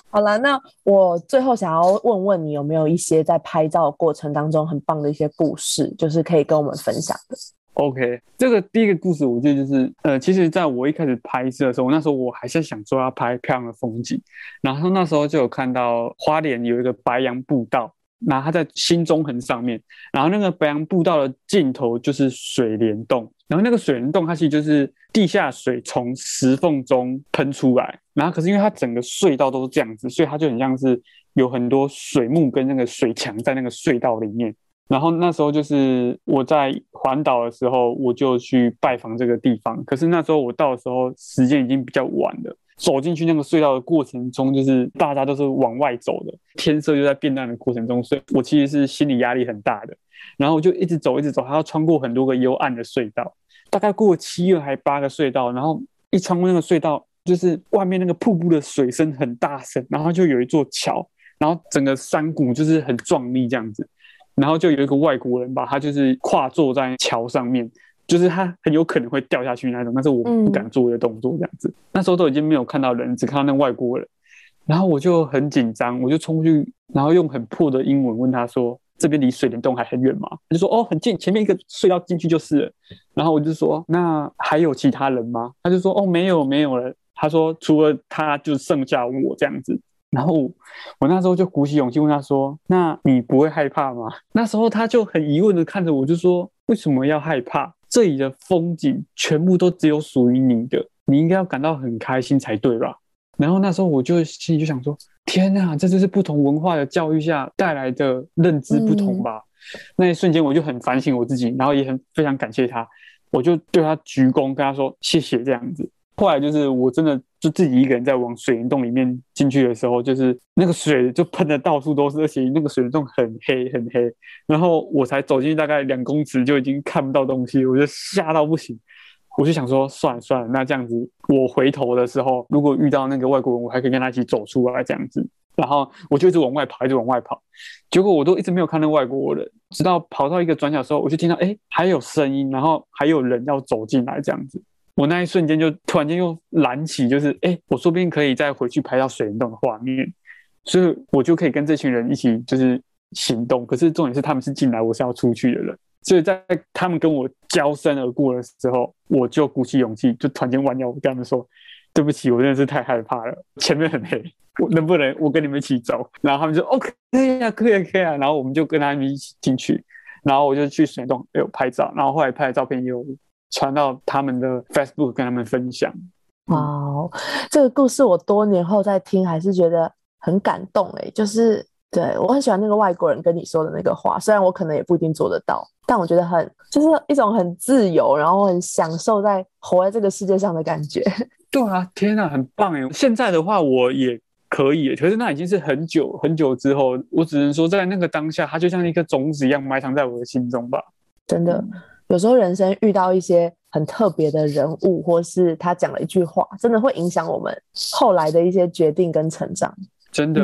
[SPEAKER 1] 好了，那我最后想要问问你，有没有一些在拍照的过程当中很棒的一些故事，就是可以跟我们分享的
[SPEAKER 2] ？OK，这个第一个故事，我觉得就是，呃，其实在我一开始拍摄的时候，那时候我还是想说要拍漂亮的风景，然后那时候就有看到花莲有一个白杨步道，然后它在新中横上面，然后那个白杨步道的尽头就是水帘洞，然后那个水帘洞它其实就是地下水从石缝中喷出来，然后可是因为它整个隧道都是这样子，所以它就很像是有很多水幕跟那个水墙在那个隧道里面。然后那时候就是我在环岛的时候，我就去拜访这个地方。可是那时候我到的时候，时间已经比较晚了。走进去那个隧道的过程中，就是大家都是往外走的，天色就在变暗的过程中，所以我其实是心理压力很大的。然后我就一直走，一直走，还要穿过很多个幽暗的隧道。大概过七个还八个隧道，然后一穿过那个隧道，就是外面那个瀑布的水声很大声，然后就有一座桥，然后整个山谷就是很壮丽这样子，然后就有一个外国人吧，他就是跨坐在桥上面。就是他很有可能会掉下去那种，但是我不敢做的动作这样子。那时候都已经没有看到人，只看到那外国人，然后我就很紧张，我就冲过去，然后用很破的英文问他说：“这边离水帘洞还很远吗？”他就说：“哦，很近，前面一个隧道进去就是了。”然后我就说：“那还有其他人吗？”他就说：“哦，没有，没有了。”他说：“除了他，就剩下我这样子。”然后我那时候就鼓起勇气问他说：“那你不会害怕吗？” 那时候他就很疑问的看着我，就说：“为什么要害怕？”这里的风景全部都只有属于你的，你应该要感到很开心才对吧？然后那时候我就心里就想说：天啊，这就是不同文化的教育下带来的认知不同吧？那一瞬间我就很反省我自己，然后也很非常感谢他，我就对他鞠躬，跟他说谢谢这样子。后来就是我真的就自己一个人在往水帘洞里面进去的时候，就是那个水就喷的到处都是，而且那个水帘洞很黑很黑。然后我才走进去大概两公尺就已经看不到东西，我就吓到不行。我就想说算了算了，那这样子我回头的时候，如果遇到那个外国人，我还可以跟他一起走出来这样子。然后我就一直往外跑，一直往外跑。结果我都一直没有看到外国人，直到跑到一个转角的时候，我就听到哎还有声音，然后还有人要走进来这样子。我那一瞬间就突然间又燃起，就是哎，我说不定可以再回去拍到水帘洞的画面，所以我就可以跟这群人一起就是行动。可是重点是他们是进来，我是要出去的人，所以在他们跟我交身而过的时候，我就鼓起勇气，就突然间弯腰跟他们说：“对不起，我真的是太害怕了，前面很黑，我能不能我跟你们一起走？”然后他们就 OK 啊，可以啊可以啊，然后我们就跟他们一起进去，然后我就去水帘洞有拍照，然后后来拍的照片也有。传到他们的 Facebook 跟他们分享。
[SPEAKER 1] 哇，这个故事我多年后再听，还是觉得很感动哎。就是对我很喜欢那个外国人跟你说的那个话，虽然我可能也不一定做得到，但我觉得很就是一种很自由，然后很享受在活在这个世界上的感觉。
[SPEAKER 2] 对啊，天哪，很棒哎！现在的话我也可以，可是那已经是很久很久之后，我只能说在那个当下，它就像一颗种子一样埋藏在我的心中吧。
[SPEAKER 1] 真的。有时候人生遇到一些很特别的人物，或是他讲了一句话，真的会影响我们后来的一些决定跟成长。
[SPEAKER 2] 真的，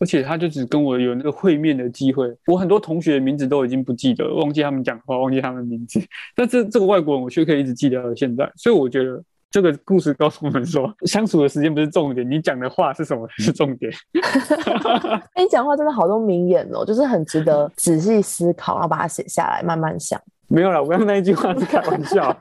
[SPEAKER 2] 而且他就只跟我有那个会面的机会，我很多同学的名字都已经不记得，忘记他们讲话，忘记他们名字。但这这个外国人我却可以一直记得到现在。所以我觉得这个故事告诉我们说，相处的时间不是重点，你讲的话是什么才是重点。
[SPEAKER 1] 你讲话真的好多名言哦，就是很值得仔细思考，然后把它写下来，慢慢想。
[SPEAKER 2] 没有了，我刚刚那一句话是开玩笑。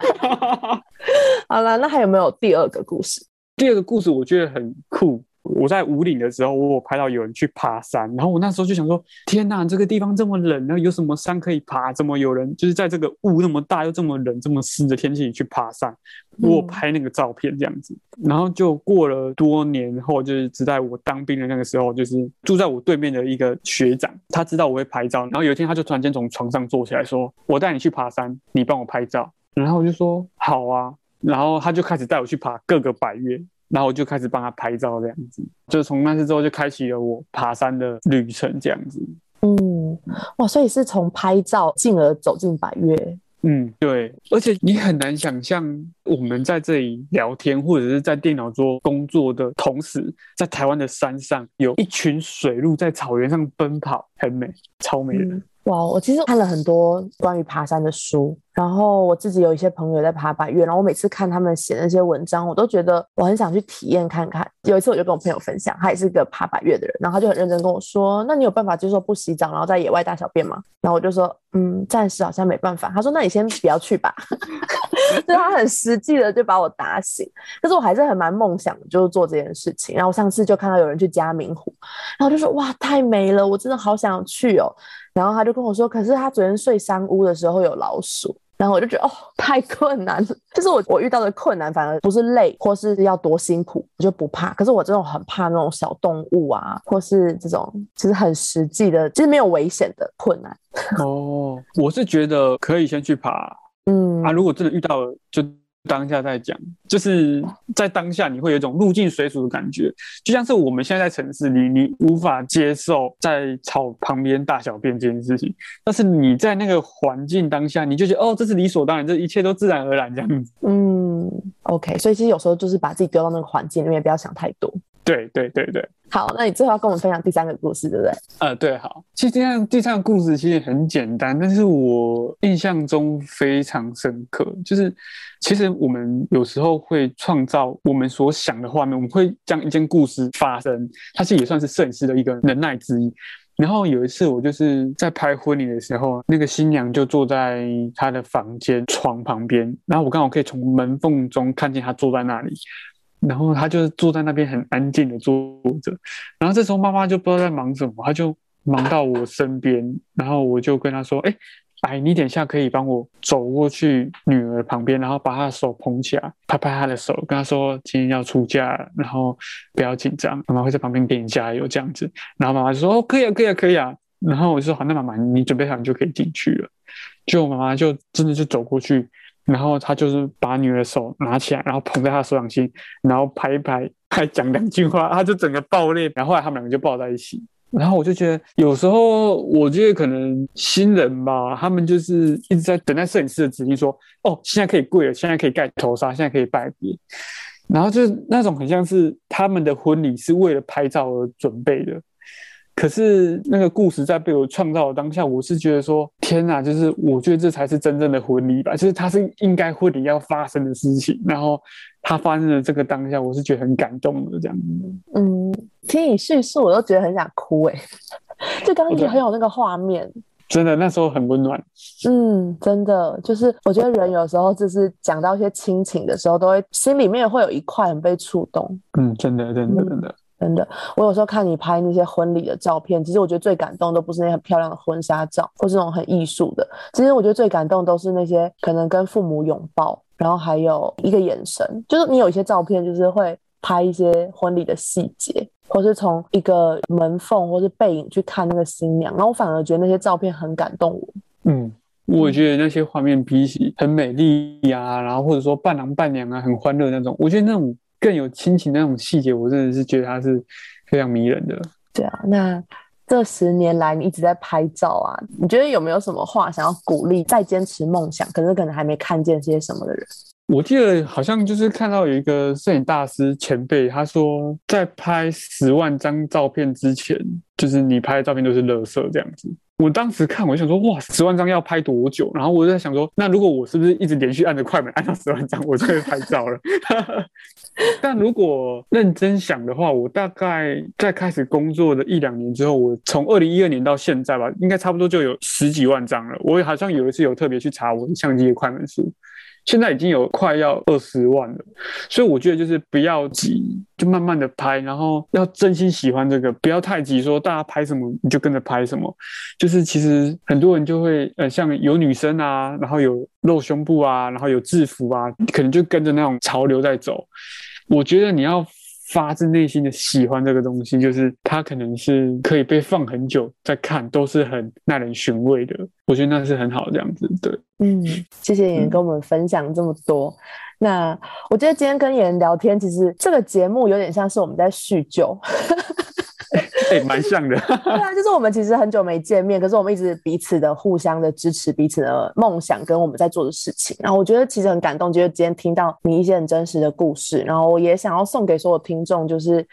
[SPEAKER 1] 好了，那还有没有第二个故事？
[SPEAKER 2] 第二个故事我觉得很酷。我在五岭的时候，我有拍到有人去爬山，然后我那时候就想说：天哪，这个地方这么冷，然后有什么山可以爬？怎么有人就是在这个雾那么大又这么冷、这么湿的天气里去爬山？我拍那个照片这样子，然后就过了多年后，就是只在我当兵的那个时候，就是住在我对面的一个学长，他知道我会拍照，然后有一天他就突然间从床上坐起来说：我带你去爬山，你帮我拍照。然后我就说好啊，然后他就开始带我去爬各个百岳。然后我就开始帮他拍照，这样子，就从那次之后就开启了我爬山的旅程，这样子。
[SPEAKER 1] 嗯，哇，所以是从拍照进而走进百越。
[SPEAKER 2] 嗯，对，而且你很难想象，我们在这里聊天或者是在电脑桌工作的同时，在台湾的山上有一群水鹿在草原上奔跑，很美，超美的。
[SPEAKER 1] 哇，我其实看了很多关于爬山的书，然后我自己有一些朋友在爬百越，然后我每次看他们写那些文章，我都觉得我很想去体验看看。有一次我就跟我朋友分享，他也是个爬百越的人，然后他就很认真跟我说：“那你有办法接受不洗澡，然后在野外大小便吗？”然后我就说：“嗯，暂时好像没办法。”他说：“那你先不要去吧。”就他很实际的就把我打醒，但是我还是很蛮梦想，就是做这件事情。然后我上次就看到有人去嘉明湖，然后就说：“哇，太美了，我真的好想去哦。”然后他就跟我说：“可是他昨天睡山屋的时候有老鼠。”然后我就觉得哦，太困难了。就是我我遇到的困难，反而不是累或是要多辛苦，我就不怕。可是我这种很怕那种小动物啊，或是这种其实很实际的，其实没有危险的困难。
[SPEAKER 2] 哦，我是觉得可以先去爬。嗯啊，如果真的遇到了，就当下在讲，就是在当下你会有一种入境水土的感觉，就像是我们现在在城市里，你无法接受在草旁边大小便这件事情，但是你在那个环境当下，你就觉得哦，这是理所当然，这一切都自然而然这样子。
[SPEAKER 1] 嗯，OK，所以其实有时候就是把自己丢到那个环境里面，不要想太多。
[SPEAKER 2] 对对对对，
[SPEAKER 1] 好，那你最后要跟我们分享第三个故事，对不对？
[SPEAKER 2] 呃，对，好。其实第三第三个故事其实很简单，但是我印象中非常深刻。就是其实我们有时候会创造我们所想的画面，我们会将一件故事发生，它其实也算是摄影师的一个能耐之一。然后有一次我就是在拍婚礼的时候，那个新娘就坐在她的房间床旁边，然后我刚好可以从门缝中看见她坐在那里。然后他就坐在那边很安静的坐着，然后这时候妈妈就不知道在忙什么，他就忙到我身边，然后我就跟他说：“哎，哎，你等一下可以帮我走过去女儿旁边，然后把她的手捧起来，拍拍她的手，跟她说今天要出嫁，然后不要紧张，妈妈会在旁边给你加油这样子。”然后妈妈就说：“哦，可以啊，可以啊，可以啊。”然后我就说：“好，那妈妈你准备好，你就可以进去了。”就妈妈就真的就走过去。然后他就是把女儿手拿起来，然后捧在他手掌心，然后拍一拍，还讲两句话，他就整个爆裂。然后后来他们两个就抱在一起。然后我就觉得，有时候我觉得可能新人吧，他们就是一直在等待摄影师的指令，说：“哦，现在可以跪了，现在可以盖头纱，现在可以拜别。”然后就是那种很像是他们的婚礼是为了拍照而准备的。可是那个故事在被我创造的当下，我是觉得说，天哪，就是我觉得这才是真正的婚礼吧，就是它是应该婚礼要发生的事情，然后它发生的这个当下，我是觉得很感动的这样子。
[SPEAKER 1] 嗯，听你叙述，我都觉得很想哭哎，就刚刚 很有那个画面，
[SPEAKER 2] 真的那时候很温暖。
[SPEAKER 1] 嗯，真的就是我觉得人有时候就是讲到一些亲情的时候，都会心里面会有一块很被触动。
[SPEAKER 2] 嗯，真的，真的，真的。
[SPEAKER 1] 真的，我有时候看你拍那些婚礼的照片，其实我觉得最感动都不是那些很漂亮的婚纱照，或是那种很艺术的。其实我觉得最感动都是那些可能跟父母拥抱，然后还有一个眼神。就是你有一些照片，就是会拍一些婚礼的细节，或是从一个门缝或是背影去看那个新娘，然后我反而觉得那些照片很感动我。
[SPEAKER 2] 嗯，我觉得那些画面比起很美丽呀，然后或者说伴郎伴娘啊很欢乐那种，我觉得那种。更有亲情那种细节，我真的是觉得他是非常迷人的。
[SPEAKER 1] 对啊，那这十年来你一直在拍照啊，你觉得有没有什么话想要鼓励再坚持梦想，可是可能还没看见些什么的人？
[SPEAKER 2] 我记得好像就是看到有一个摄影大师前辈，他说在拍十万张照片之前，就是你拍的照片都是垃圾这样子。我当时看，我就想说，哇，十万张要拍多久？然后我就在想说，那如果我是不是一直连续按着快门按到十万张，我就会拍照了？但如果认真想的话，我大概在开始工作的一两年之后，我从二零一二年到现在吧，应该差不多就有十几万张了。我好像有一次有特别去查我的相机的快门数。现在已经有快要二十万了，所以我觉得就是不要急，就慢慢的拍，然后要真心喜欢这个，不要太急，说大家拍什么你就跟着拍什么。就是其实很多人就会呃，像有女生啊，然后有露胸部啊，然后有制服啊，可能就跟着那种潮流在走。我觉得你要。发自内心的喜欢这个东西，就是它可能是可以被放很久再看，都是很耐人寻味的。我觉得那是很好这样子。对，
[SPEAKER 1] 嗯，谢谢妍跟我们分享这么多。那我觉得今天跟妍聊天，其实这个节目有点像是我们在叙旧。
[SPEAKER 2] 哎，蛮像的。
[SPEAKER 1] 对啊，就是我们其实很久没见面，可是我们一直彼此的互相的支持，彼此的梦想跟我们在做的事情。然后我觉得其实很感动，就是今天听到你一些很真实的故事，然后我也想要送给所有听众，就是。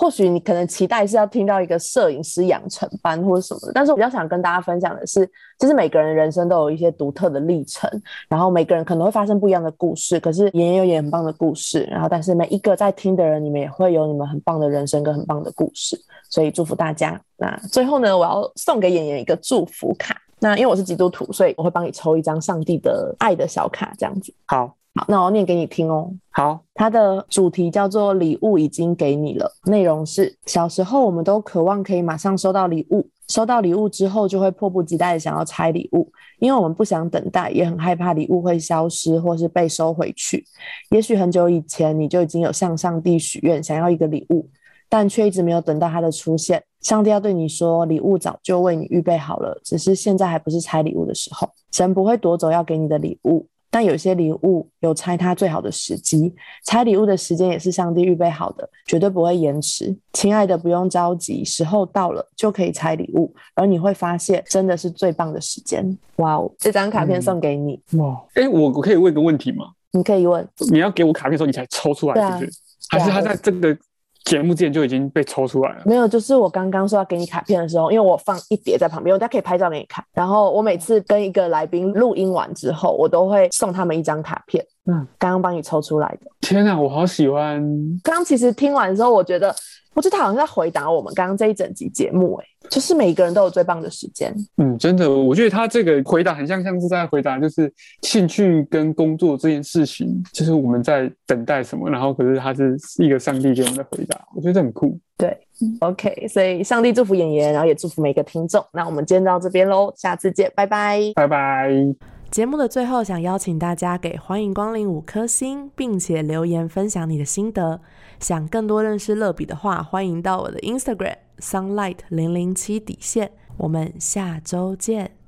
[SPEAKER 1] 或许你可能期待是要听到一个摄影师养成班或者什么的，但是我比较想跟大家分享的是，其实每个人人生都有一些独特的历程，然后每个人可能会发生不一样的故事，可是也有也很棒的故事，然后但是每一个在听的人，你们也会有你们很棒的人生跟很棒的故事，所以祝福大家。那最后呢，我要送给演员一个祝福卡。那因为我是基督徒，所以我会帮你抽一张上帝的爱的小卡，这样子。
[SPEAKER 2] 好。
[SPEAKER 1] 好，那我念给你听哦。
[SPEAKER 2] 好，
[SPEAKER 1] 它的主题叫做“礼物已经给你了”。内容是：小时候我们都渴望可以马上收到礼物，收到礼物之后就会迫不及待的想要拆礼物，因为我们不想等待，也很害怕礼物会消失或是被收回去。也许很久以前你就已经有向上帝许愿，想要一个礼物，但却一直没有等到它的出现。上帝要对你说，礼物早就为你预备好了，只是现在还不是拆礼物的时候。神不会夺走要给你的礼物。但有些礼物有拆它最好的时机，拆礼物的时间也是上帝预备好的，绝对不会延迟。亲爱的，不用着急，时候到了就可以拆礼物，而你会发现真的是最棒的时间。哇哦，这张卡片送给你，
[SPEAKER 2] 哇，哎，我我可以问个问题吗？
[SPEAKER 1] 你可以问，
[SPEAKER 2] 你要给我卡片的时候你才抽出来，是不是？还是他在这个节目之前就已经被抽出来了？
[SPEAKER 1] 没有，就是我刚刚说要给你卡片的时候，因为我放一叠在旁边，我大家可以拍照给你看。然后我每次跟一个来宾录音完之后，我都会送他们一张卡片，
[SPEAKER 2] 嗯，
[SPEAKER 1] 刚刚帮你抽出来的。
[SPEAKER 2] 天啊，我好喜欢！
[SPEAKER 1] 刚刚其实听完之后，我觉得，我觉得他好像在回答我们刚刚这一整集节目、欸，就是每一个人都有最棒的时间。
[SPEAKER 2] 嗯，真的，我觉得他这个回答很像像是在回答，就是兴趣跟工作这件事情，就是我们在等待什么，然后可是他是一个上帝给我们的回答，我觉得这很酷。
[SPEAKER 1] 对，OK，所以上帝祝福演员，然后也祝福每个听众。那我们今天到这边喽，下次见，拜拜。
[SPEAKER 2] 拜拜。
[SPEAKER 3] 节目的最后，想邀请大家给欢迎光临五颗星，并且留言分享你的心得。想更多认识乐比的话，欢迎到我的 Instagram sunlight 零零七底线。我们下周见。